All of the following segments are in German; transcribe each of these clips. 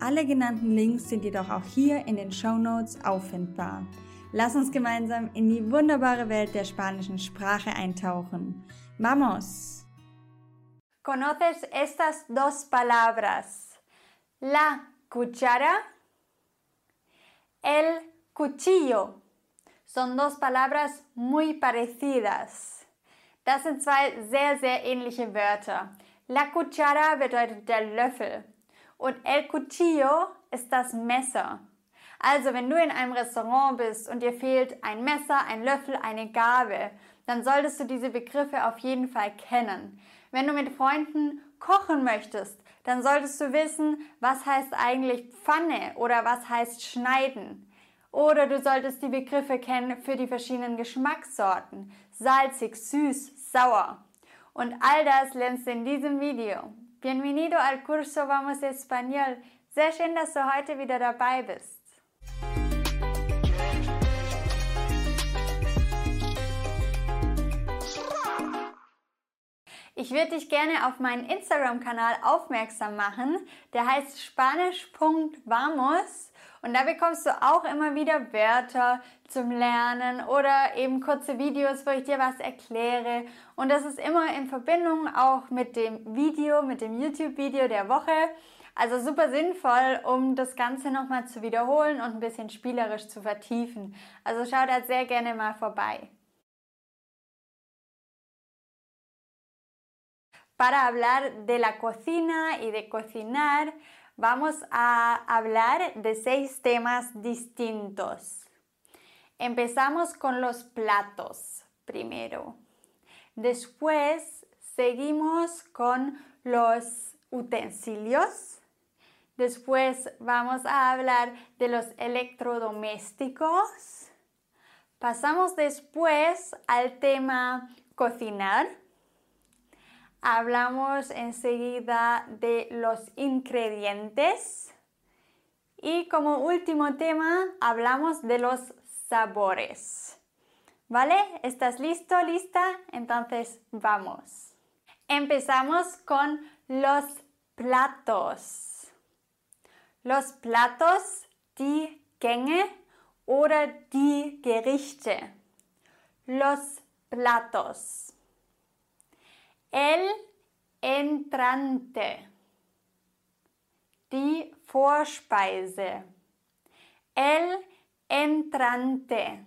Alle genannten Links sind jedoch auch hier in den Show Notes auffindbar. Lass uns gemeinsam in die wunderbare Welt der spanischen Sprache eintauchen. Vamos! ¿Conoces estas dos palabras? La cuchara, el cuchillo. Son dos palabras muy parecidas. Das sind zwei sehr, sehr ähnliche Wörter. La cuchara bedeutet der Löffel und el cuchillo ist das Messer. Also, wenn du in einem Restaurant bist und dir fehlt ein Messer, ein Löffel, eine Gabel, dann solltest du diese Begriffe auf jeden Fall kennen. Wenn du mit Freunden kochen möchtest, dann solltest du wissen, was heißt eigentlich Pfanne oder was heißt schneiden. Oder du solltest die Begriffe kennen für die verschiedenen Geschmackssorten. Salzig, süß, sauer. Und all das lernst du in diesem Video. Bienvenido al curso Vamos Español. Sehr schön, dass du heute wieder dabei bist. Ich würde dich gerne auf meinen Instagram-Kanal aufmerksam machen. Der heißt spanisch.vamos und da bekommst du auch immer wieder Wörter zum Lernen oder eben kurze Videos, wo ich dir was erkläre. Und das ist immer in Verbindung auch mit dem Video, mit dem YouTube-Video der Woche. Also super sinnvoll, um das Ganze nochmal zu wiederholen und ein bisschen spielerisch zu vertiefen. Also schau da sehr gerne mal vorbei. Para hablar de la cocina y de cocinar, vamos a hablar de seis temas distintos. Empezamos con los platos primero. Después seguimos con los utensilios. Después vamos a hablar de los electrodomésticos. Pasamos después al tema cocinar Hablamos enseguida de los ingredientes. Y como último tema, hablamos de los sabores. ¿Vale? ¿Estás listo, lista? Entonces vamos. Empezamos con los platos. Los platos, die Gänge oder die Gerichte. Los platos. El entrante. Die Vorspeise. El entrante.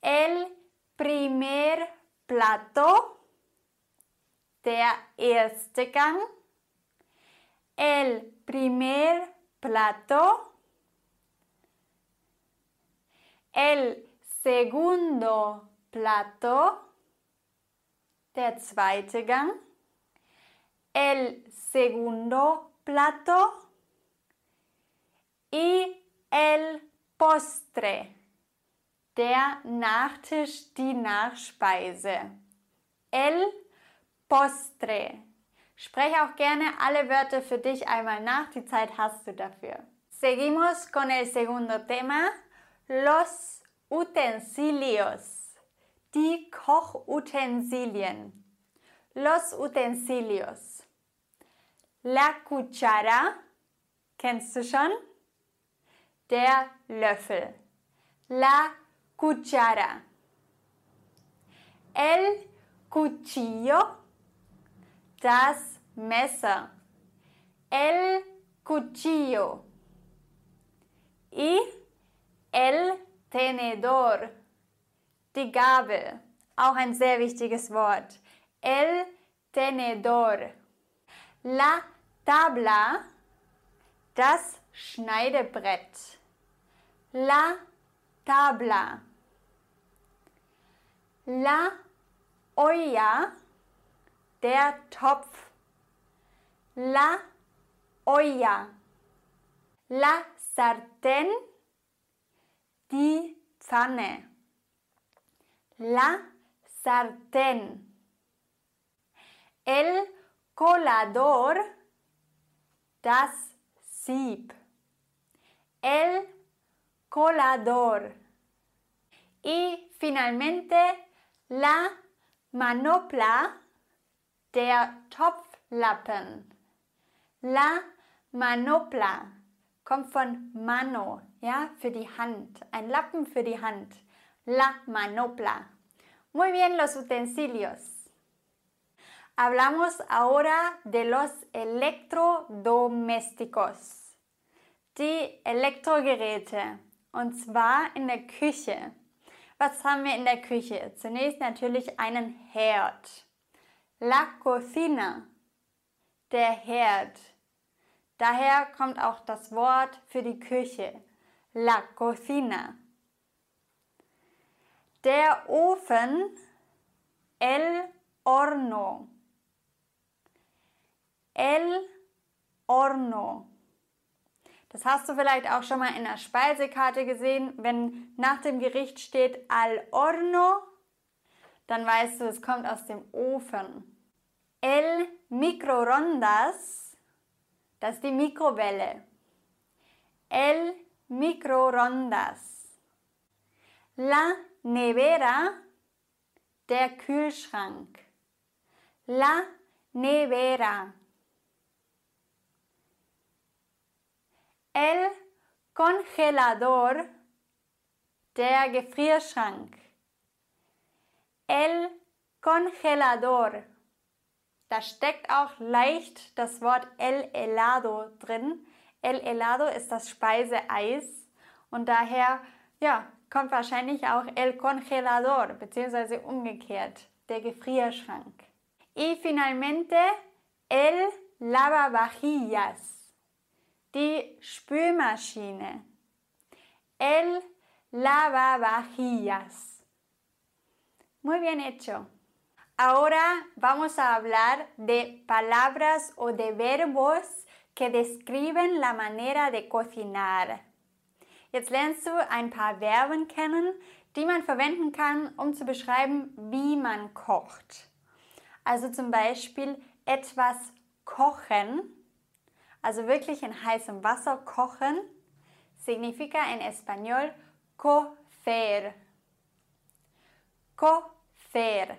El primer plato. Der erste Gang. El primer plato. El segundo plato der zweite Gang, el segundo plato y el postre, der Nachtisch, die Nachspeise. El postre. Spreche auch gerne alle Wörter für dich einmal nach, die Zeit hast du dafür. Seguimos con el segundo tema, los utensilios. Die Kochutensilien. Los utensilios. La cuchara. Kennst du schon? Der Löffel. La cuchara. El cuchillo. Das Messer. El cuchillo. Y el tenedor die Gabel, auch ein sehr wichtiges Wort. El tenedor. La tabla, das Schneidebrett. La tabla. La olla, der Topf. La olla. La sartén, die Pfanne. La sartén. El colador, das Sieb. El colador. Y finalmente la manopla, der Topflappen. La manopla kommt von mano, ja, für die Hand. Ein Lappen für die Hand. La manopla. Muy bien los utensilios. Hablamos ahora de los electrodomésticos, die Elektrogeräte, und zwar in der Küche. Was haben wir in der Küche? Zunächst natürlich einen Herd. La cocina, der Herd. Daher kommt auch das Wort für die Küche. La cocina. Der Ofen, el horno. El horno. Das hast du vielleicht auch schon mal in der Speisekarte gesehen. Wenn nach dem Gericht steht al horno, dann weißt du, es kommt aus dem Ofen. El microondas, das ist die Mikrowelle. El microondas. La nevera, der Kühlschrank. La nevera. El congelador, der Gefrierschrank. El congelador. Da steckt auch leicht das Wort el helado drin. El helado ist das Speiseeis und daher ja, kommt wahrscheinlich auch el congelador beziehungsweise umgekehrt, der Gefrierschrank. Y finalmente el lavavajillas die Spülmaschine. El lavavajillas. Muy bien hecho. Ahora vamos a hablar de palabras o de verbos que describen la manera de cocinar. Jetzt lernst du ein paar Verben kennen, die man verwenden kann, um zu beschreiben, wie man kocht. Also zum Beispiel etwas kochen also wirklich in heißem Wasser kochen, significa en español cocer. Cocer.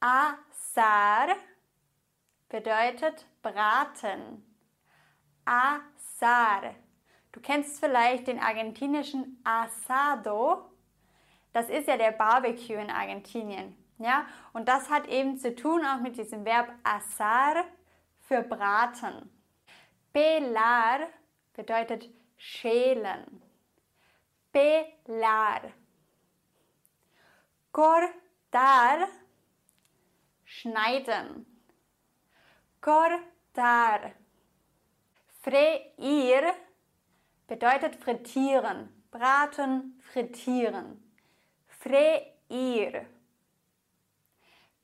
Asar bedeutet braten. Asar. Du kennst vielleicht den argentinischen Asado. Das ist ja der Barbecue in Argentinien. Ja? Und das hat eben zu tun auch mit diesem Verb asar für braten. Pelar bedeutet schälen. Pelar. Cortar schneiden. Cortar. Freír bedeutet frittieren. Braten, frittieren. Freír.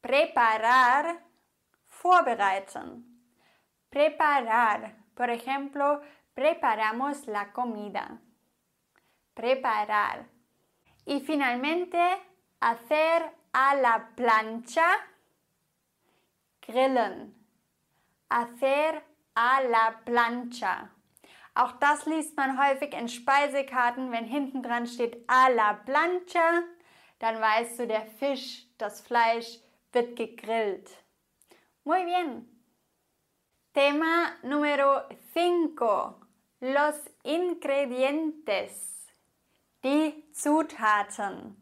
Preparar, vorbereiten. Preparar. Por ejemplo, preparamos la comida. Preparar. Y finalmente, hacer a la plancha. Grillen. Hacer a la plancha. Auch das liest man häufig in Speisekarten, wenn hinten dran steht a la plancha, dann weißt du, der Fisch, das Fleisch wird gegrillt. Muy bien. Tema número 5. Los ingredientes. Die Zutaten.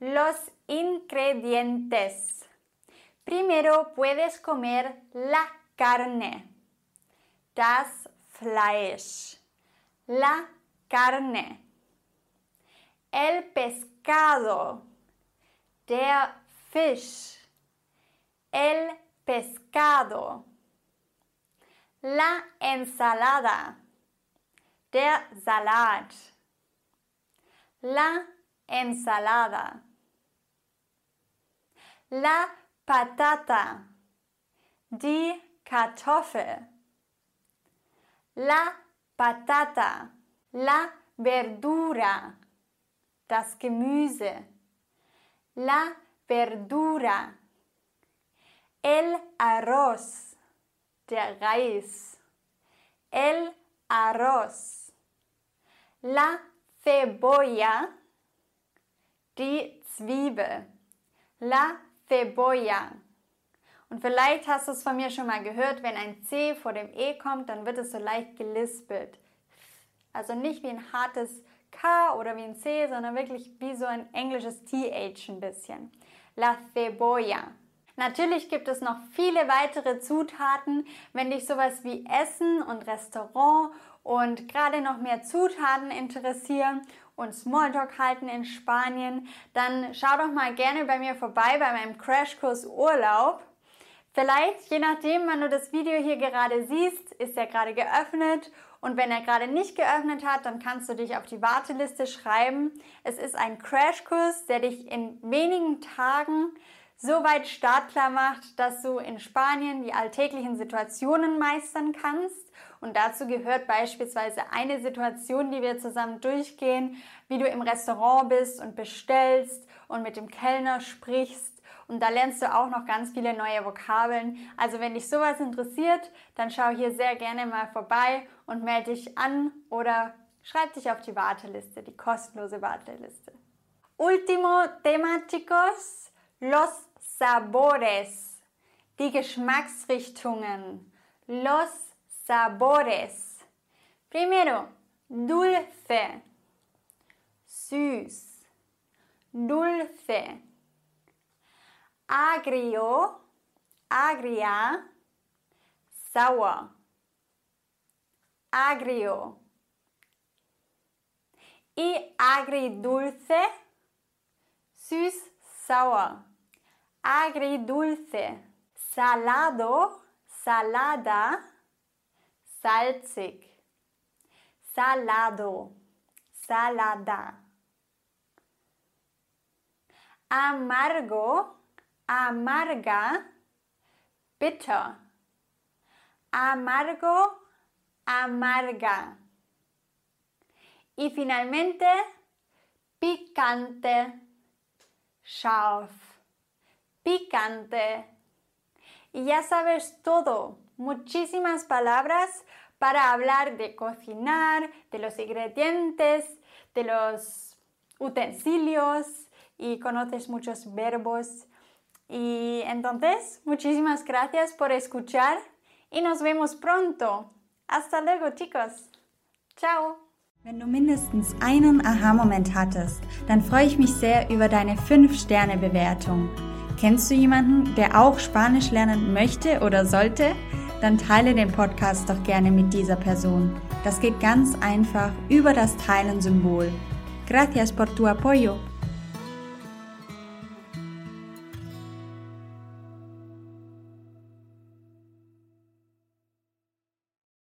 Los ingredientes. Primero puedes comer la carne. Das Fleisch. La carne. El pescado. Der Fisch el pescado, la ensalada, der Salat, la ensalada, la patata, die Kartoffel. La patata, la verdura, das Gemüse. La verdura. El arroz, der Reis. El arroz. La cebolla, die Zwiebel. La cebolla. Und vielleicht hast du es von mir schon mal gehört, wenn ein C vor dem E kommt, dann wird es so leicht gelispelt. Also nicht wie ein hartes K oder wie ein C, sondern wirklich wie so ein englisches TH ein bisschen. La cebolla. Natürlich gibt es noch viele weitere Zutaten. Wenn dich sowas wie Essen und Restaurant und gerade noch mehr Zutaten interessieren und Smalltalk halten in Spanien, dann schau doch mal gerne bei mir vorbei bei meinem Crashkurs Urlaub. Vielleicht, je nachdem, wann du das Video hier gerade siehst, ist er gerade geöffnet und wenn er gerade nicht geöffnet hat, dann kannst du dich auf die Warteliste schreiben. Es ist ein Crashkurs, der dich in wenigen Tagen so weit startklar macht, dass du in Spanien die alltäglichen Situationen meistern kannst. Und dazu gehört beispielsweise eine Situation, die wir zusammen durchgehen, wie du im Restaurant bist und bestellst und mit dem Kellner sprichst und da lernst du auch noch ganz viele neue Vokabeln. Also wenn dich sowas interessiert, dann schau hier sehr gerne mal vorbei und melde dich an oder schreib dich auf die Warteliste, die kostenlose Warteliste. Último tema, los sabores, die Geschmacksrichtungen. Los sabores. Primero, dulce, süß, dulce. Agrio, agria, sour, agrio. Y agridulce, süß, sauer. Agridulce, salado, salada, salzig. Salado, salada. Amargo, amarga, bitter. Amargo, amarga. Y finalmente, picante, scharf. Picante. Y ya sabes todo, muchísimas palabras para hablar de cocinar, de los ingredientes, de los utensilios y conoces muchos verbos Y entonces, muchísimas gracias por escuchar y nos vemos pronto. Hasta luego, chicos. Ciao. Wenn du mindestens einen Aha-Moment hattest, dann freue ich mich sehr über deine 5-Sterne-Bewertung. Kennst du jemanden, der auch Spanisch lernen möchte oder sollte? Dann teile den Podcast doch gerne mit dieser Person. Das geht ganz einfach über das Teilen-Symbol. Gracias por tu apoyo.